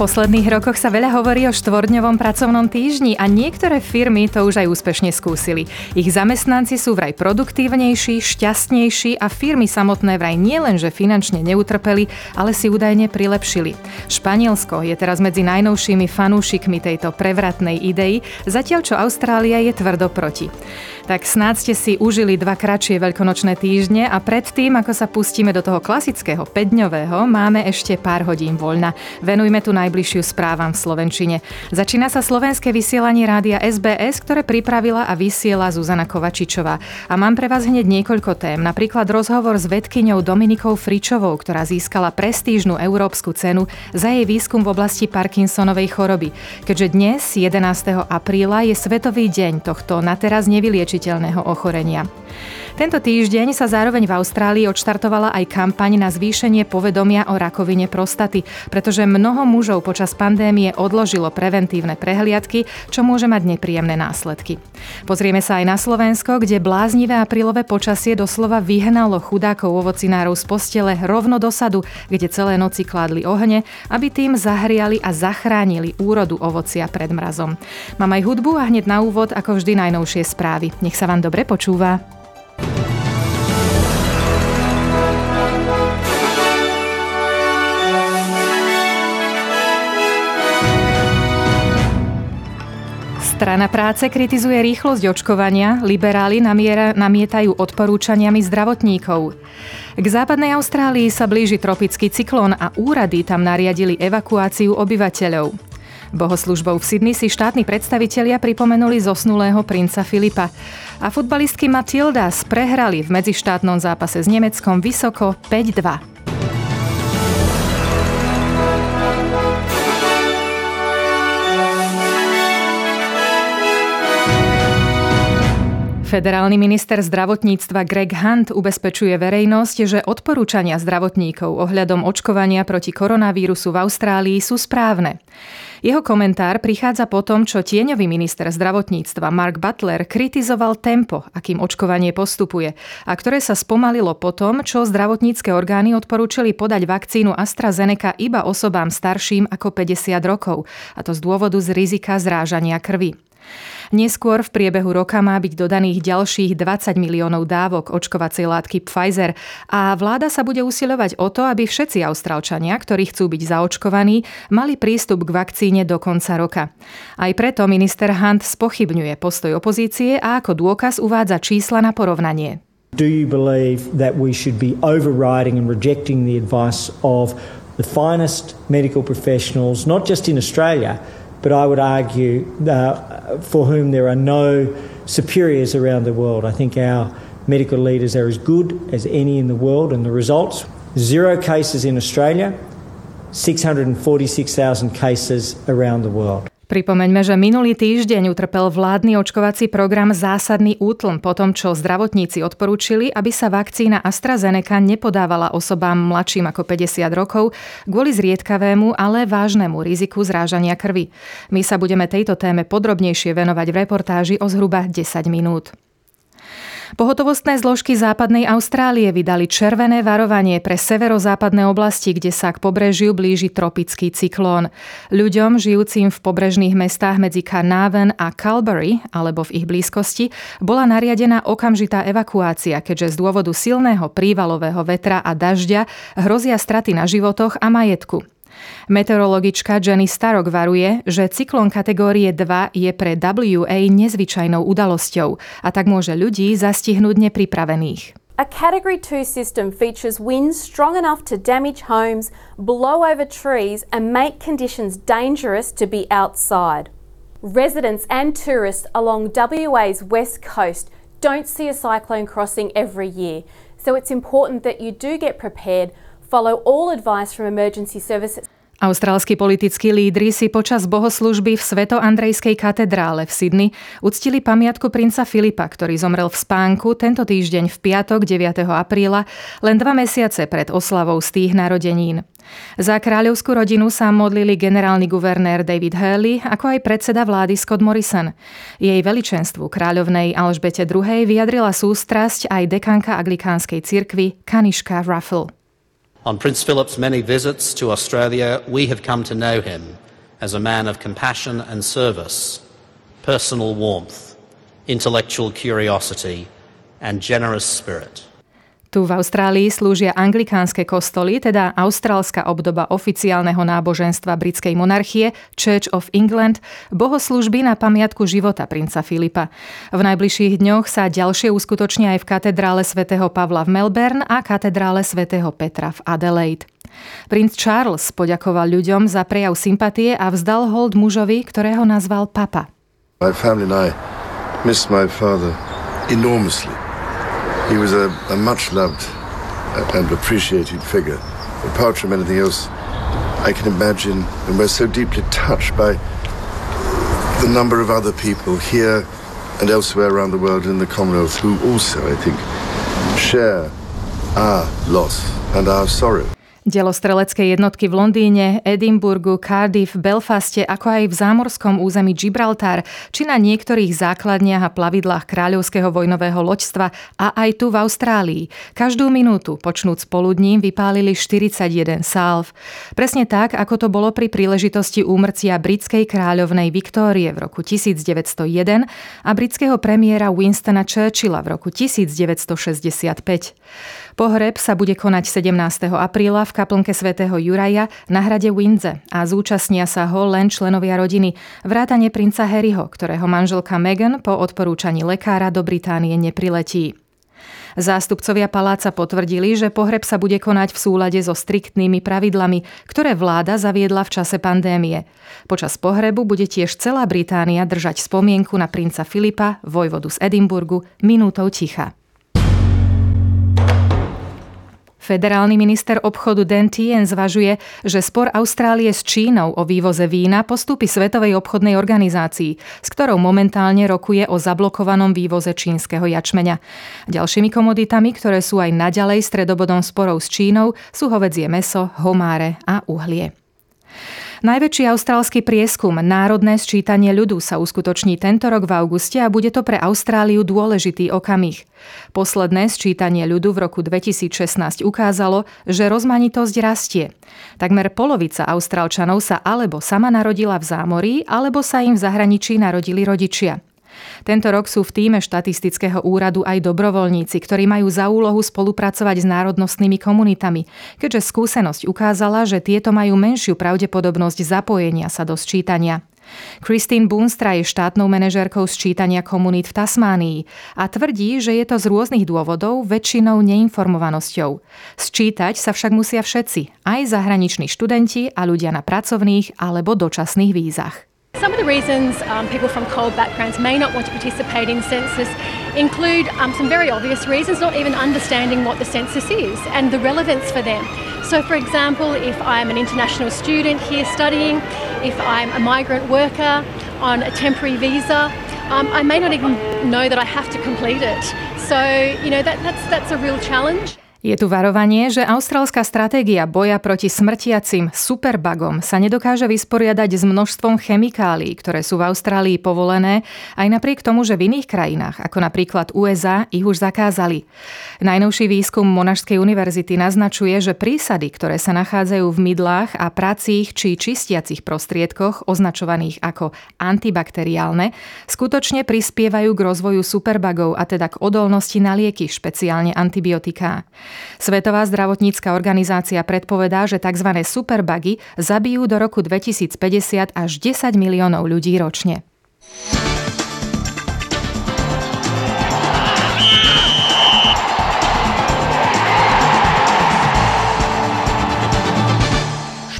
Posledných rokoch sa veľa hovorí o štvordňovom pracovnom týždni a niektoré firmy to už aj úspešne skúsili. Ich zamestnanci sú vraj produktívnejší, šťastnejší a firmy samotné vraj nielenže finančne neutrpeli, ale si údajne prilepšili. Španielsko je teraz medzi najnovšími fanúšikmi tejto prevratnej idei, zatiaľ čo Austrália je tvrdo proti. Tak snáď ste si užili dva kratšie veľkonočné týždne a predtým, ako sa pustíme do toho klasického 5-dňového, máme ešte pár hodín voľna. Venujme tu najbližšiu správam v Slovenčine. Začína sa slovenské vysielanie rádia SBS, ktoré pripravila a vysiela Zuzana Kovačičová. A mám pre vás hneď niekoľko tém, napríklad rozhovor s vedkyňou Dominikou Fričovou, ktorá získala prestížnu európsku cenu za jej výskum v oblasti Parkinsonovej choroby. Keďže dnes, 11. apríla, je Svetový deň tohto na teraz nevyliečiteľného liečiteľného ochorenia. Tento týždeň sa zároveň v Austrálii odštartovala aj kampaň na zvýšenie povedomia o rakovine prostaty, pretože mnoho mužov počas pandémie odložilo preventívne prehliadky, čo môže mať nepríjemné následky. Pozrieme sa aj na Slovensko, kde bláznivé aprílové počasie doslova vyhnalo chudákov ovocinárov z postele rovno do sadu, kde celé noci kládli ohne, aby tým zahriali a zachránili úrodu ovocia pred mrazom. Mám aj hudbu a hneď na úvod, ako vždy, najnovšie správy. Nech sa vám dobre počúva. Strana práce kritizuje rýchlosť očkovania, liberáli namiera, namietajú odporúčaniami zdravotníkov. K západnej Austrálii sa blíži tropický cyklón a úrady tam nariadili evakuáciu obyvateľov. Bohoslužbou v Sydney si štátni predstavitelia pripomenuli zosnulého princa Filipa. A futbalistky Matildas prehrali v medzištátnom zápase s Nemeckom vysoko 5-2. Federálny minister zdravotníctva Greg Hunt ubezpečuje verejnosť, že odporúčania zdravotníkov ohľadom očkovania proti koronavírusu v Austrálii sú správne. Jeho komentár prichádza po tom, čo tieňový minister zdravotníctva Mark Butler kritizoval tempo, akým očkovanie postupuje a ktoré sa spomalilo po tom, čo zdravotnícke orgány odporúčili podať vakcínu AstraZeneca iba osobám starším ako 50 rokov, a to z dôvodu z rizika zrážania krvi. Neskôr v priebehu roka má byť dodaných ďalších 20 miliónov dávok očkovacej látky Pfizer a vláda sa bude usilovať o to, aby všetci Austrálčania, ktorí chcú byť zaočkovaní, mali prístup k vakcíne do konca roka. Aj preto minister Hunt spochybňuje postoj opozície a ako dôkaz uvádza čísla na porovnanie. Do you believe that we should be overriding and rejecting the advice of the finest medical professionals, not just in Australia, but I would argue uh, for whom there are no superiors around the world. I think our medical leaders are as good as any in the world, and the results zero cases in Australia, 646,000 cases around the world. Pripomeňme, že minulý týždeň utrpel vládny očkovací program zásadný útlm po tom, čo zdravotníci odporúčili, aby sa vakcína AstraZeneca nepodávala osobám mladším ako 50 rokov kvôli zriedkavému, ale vážnemu riziku zrážania krvi. My sa budeme tejto téme podrobnejšie venovať v reportáži o zhruba 10 minút. Pohotovostné zložky západnej Austrálie vydali červené varovanie pre severozápadné oblasti, kde sa k pobrežiu blíži tropický cyklón. Ľuďom žijúcim v pobrežných mestách medzi Carnarvon a Calbury, alebo v ich blízkosti, bola nariadená okamžitá evakuácia, keďže z dôvodu silného prívalového vetra a dažďa hrozia straty na životoch a majetku. Meteorologička Jenny Starok varuje, že cyklon kategórie 2 je pre WA nezvyčajnou udalosťou a tak môže ľudí zastihnúť nepripravených. A Category 2 system features winds strong enough to damage homes, blow over trees, and make conditions dangerous to be outside. Residents and tourists along WA's west coast don't see a cyclone crossing every year, so it's important that you do get prepared Follow all advice from emergency services. Austrálsky politickí lídry si počas bohoslužby v Sveto-Andrejskej katedrále v Sydney uctili pamiatku princa Filipa, ktorý zomrel v spánku tento týždeň v piatok 9. apríla, len dva mesiace pred oslavou z tých narodenín. Za kráľovskú rodinu sa modlili generálny guvernér David Hurley, ako aj predseda vlády Scott Morrison. Jej veličenstvu kráľovnej Alžbete II vyjadrila sústrasť aj dekanka anglikánskej cirkvy Kaniška Ruffle. On Prince Philip's many visits to Australia, we have come to know him as a man of compassion and service, personal warmth, intellectual curiosity, and generous spirit. Tu v Austrálii slúžia anglikánske kostoly, teda austrálska obdoba oficiálneho náboženstva britskej monarchie Church of England, bohoslužby na pamiatku života princa Filipa. V najbližších dňoch sa ďalšie uskutočnia aj v katedrále svätého Pavla v Melbourne a katedrále svätého Petra v Adelaide. Princ Charles poďakoval ľuďom za prejav sympatie a vzdal hold mužovi, ktorého nazval papa. My family and I miss my father enormously. He was a, a much loved and appreciated figure. Apart from anything else, I can imagine, and we're so deeply touched by the number of other people here and elsewhere around the world in the Commonwealth who also, I think, share our loss and our sorrow. Delostrelecké jednotky v Londýne, Edinburgu, Cardiff, Belfaste, ako aj v zámorskom území Gibraltar, či na niektorých základniach a plavidlách kráľovského vojnového loďstva a aj tu v Austrálii. Každú minútu, počnúc poludním, vypálili 41 salv. Presne tak, ako to bolo pri príležitosti úmrcia britskej kráľovnej Viktórie v roku 1901 a britského premiéra Winstona Churchilla v roku 1965. Pohreb sa bude konať 17. apríla v kaplnke svätého Juraja na hrade Windze a zúčastnia sa ho len členovia rodiny, vrátane princa Harryho, ktorého manželka Meghan po odporúčaní lekára do Británie nepriletí. Zástupcovia paláca potvrdili, že pohreb sa bude konať v súlade so striktnými pravidlami, ktoré vláda zaviedla v čase pandémie. Počas pohrebu bude tiež celá Británia držať spomienku na princa Filipa, vojvodu z Edimburgu, minútou ticha. Federálny minister obchodu Dan Tien zvažuje, že spor Austrálie s Čínou o vývoze vína postúpi Svetovej obchodnej organizácii, s ktorou momentálne rokuje o zablokovanom vývoze čínskeho jačmeňa. Ďalšími komoditami, ktoré sú aj naďalej stredobodom sporov s Čínou, sú hovedzie meso, homáre a uhlie. Najväčší austrálsky prieskum Národné sčítanie ľudu sa uskutoční tento rok v auguste a bude to pre Austráliu dôležitý okamih. Posledné sčítanie ľudu v roku 2016 ukázalo, že rozmanitosť rastie. Takmer polovica Austrálčanov sa alebo sama narodila v zámorí, alebo sa im v zahraničí narodili rodičia. Tento rok sú v týme štatistického úradu aj dobrovoľníci, ktorí majú za úlohu spolupracovať s národnostnými komunitami, keďže skúsenosť ukázala, že tieto majú menšiu pravdepodobnosť zapojenia sa do sčítania. Christine Boonstra je štátnou manažérkou sčítania komunít v Tasmánii a tvrdí, že je to z rôznych dôvodov väčšinou neinformovanosťou. Sčítať sa však musia všetci, aj zahraniční študenti a ľudia na pracovných alebo dočasných vízach. Some of the reasons um, people from cold backgrounds may not want to participate in census include um, some very obvious reasons, not even understanding what the census is and the relevance for them. So, for example, if I'm an international student here studying, if I'm a migrant worker on a temporary visa, um, I may not even know that I have to complete it. So, you know, that, that's, that's a real challenge. Je tu varovanie, že austrálska stratégia boja proti smrtiacim superbugom sa nedokáže vysporiadať s množstvom chemikálií, ktoré sú v Austrálii povolené, aj napriek tomu, že v iných krajinách, ako napríklad USA, ich už zakázali. Najnovší výskum Monašskej univerzity naznačuje, že prísady, ktoré sa nachádzajú v mydlách a pracích či čistiacich prostriedkoch, označovaných ako antibakteriálne, skutočne prispievajú k rozvoju superbugov a teda k odolnosti na lieky, špeciálne antibiotiká. Svetová zdravotnícka organizácia predpovedá, že tzv. superbugy zabijú do roku 2050 až 10 miliónov ľudí ročne.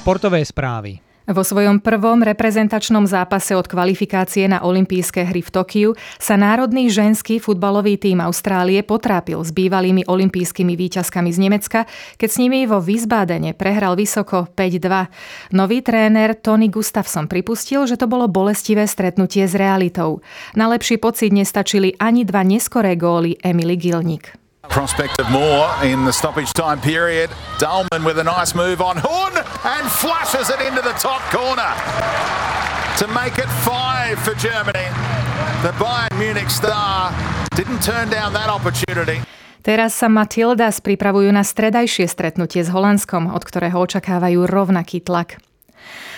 Športové správy. Vo svojom prvom reprezentačnom zápase od kvalifikácie na olympijské hry v Tokiu sa národný ženský futbalový tým Austrálie potrápil s bývalými olympijskými výťazkami z Nemecka, keď s nimi vo Wiesbadene prehral vysoko 5-2. Nový tréner Tony Gustafsson pripustil, že to bolo bolestivé stretnutie s realitou. Na lepší pocit nestačili ani dva neskoré góly Emily Gilnik. Prospect of more in the stoppage time period. Dolman with a nice move on Horn and flushes it into the top corner to make it five for Germany. The Bayern Munich star didn't turn down that opportunity. Teraz sa Matildas pripravujú na stredajšie stretnutie s Holandskom, od ktorého očakávajú rovnaký tlak.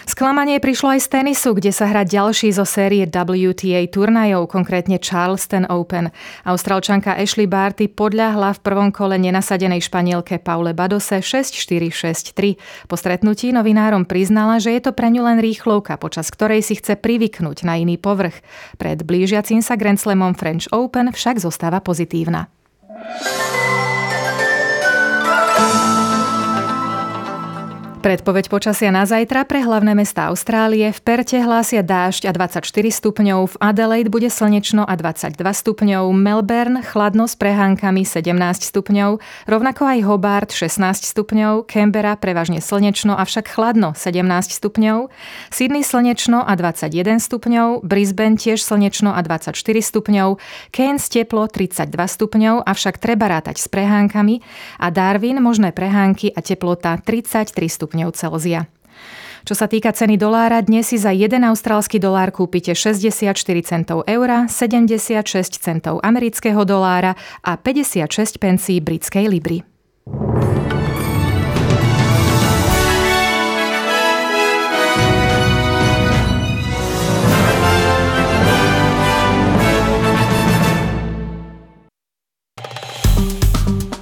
Sklamanie prišlo aj z tenisu, kde sa hrá ďalší zo série WTA turnajov, konkrétne Charleston Open. Austrálčanka Ashley Barty podľahla v prvom kole nenasadenej španielke Paule Badose 6-4-6-3. Po stretnutí novinárom priznala, že je to pre ňu len rýchlovka, počas ktorej si chce privyknúť na iný povrch. Pred blížiacim sa Grand Slamom French Open však zostáva pozitívna. Predpoveď počasia na zajtra pre hlavné mesta Austrálie. V Perte hlásia dážď a 24 stupňov, v Adelaide bude slnečno a 22 stupňov, Melbourne chladno s prehánkami 17 stupňov, rovnako aj Hobart 16 stupňov, Canberra prevažne slnečno, avšak chladno 17 stupňov, Sydney slnečno a 21 stupňov, Brisbane tiež slnečno a 24 stupňov, Cairns teplo 32 stupňov, avšak treba rátať s prehánkami a Darwin možné prehánky a teplota 33 stupňov stupňov Celzia. Čo sa týka ceny dolára, dnes si za 1 austrálsky dolár kúpite 64 centov eura, 76 centov amerického dolára a 56 pencí britskej libry.